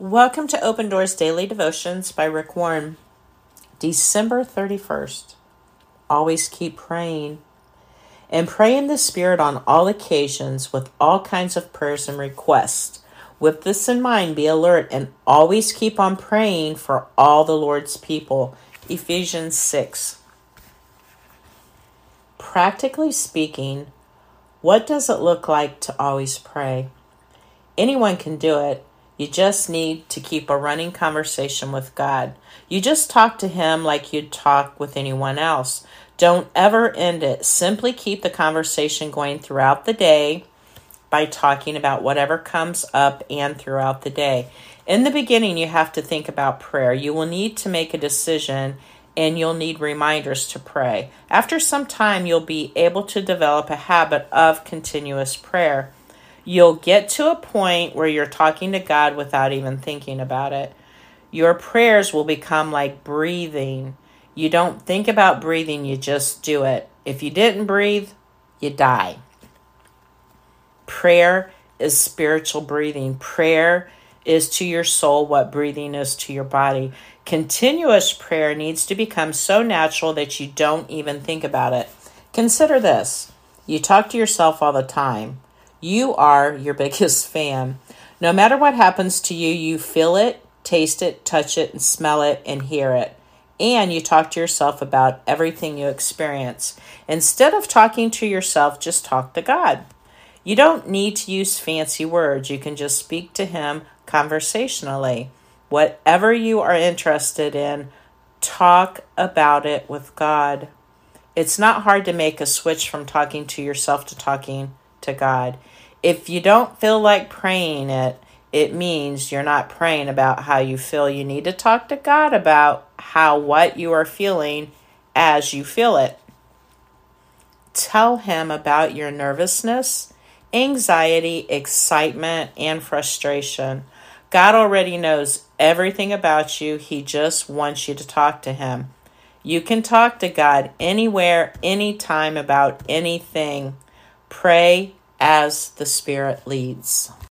Welcome to Open Doors Daily Devotions by Rick Warren. December 31st. Always keep praying. And pray in the Spirit on all occasions with all kinds of prayers and requests. With this in mind, be alert and always keep on praying for all the Lord's people. Ephesians 6. Practically speaking, what does it look like to always pray? Anyone can do it you just need to keep a running conversation with God. You just talk to Him like you'd talk with anyone else. Don't ever end it. Simply keep the conversation going throughout the day by talking about whatever comes up and throughout the day. In the beginning, you have to think about prayer. You will need to make a decision and you'll need reminders to pray. After some time, you'll be able to develop a habit of continuous prayer. You'll get to a point where you're talking to God without even thinking about it. Your prayers will become like breathing. You don't think about breathing, you just do it. If you didn't breathe, you die. Prayer is spiritual breathing. Prayer is to your soul what breathing is to your body. Continuous prayer needs to become so natural that you don't even think about it. Consider this you talk to yourself all the time. You are your biggest fan. No matter what happens to you, you feel it, taste it, touch it, and smell it, and hear it. And you talk to yourself about everything you experience. Instead of talking to yourself, just talk to God. You don't need to use fancy words. You can just speak to Him conversationally. Whatever you are interested in, talk about it with God. It's not hard to make a switch from talking to yourself to talking to God. If you don't feel like praying it, it means you're not praying about how you feel. You need to talk to God about how what you are feeling as you feel it. Tell Him about your nervousness, anxiety, excitement, and frustration. God already knows everything about you. He just wants you to talk to Him. You can talk to God anywhere, anytime about anything. Pray as the Spirit leads.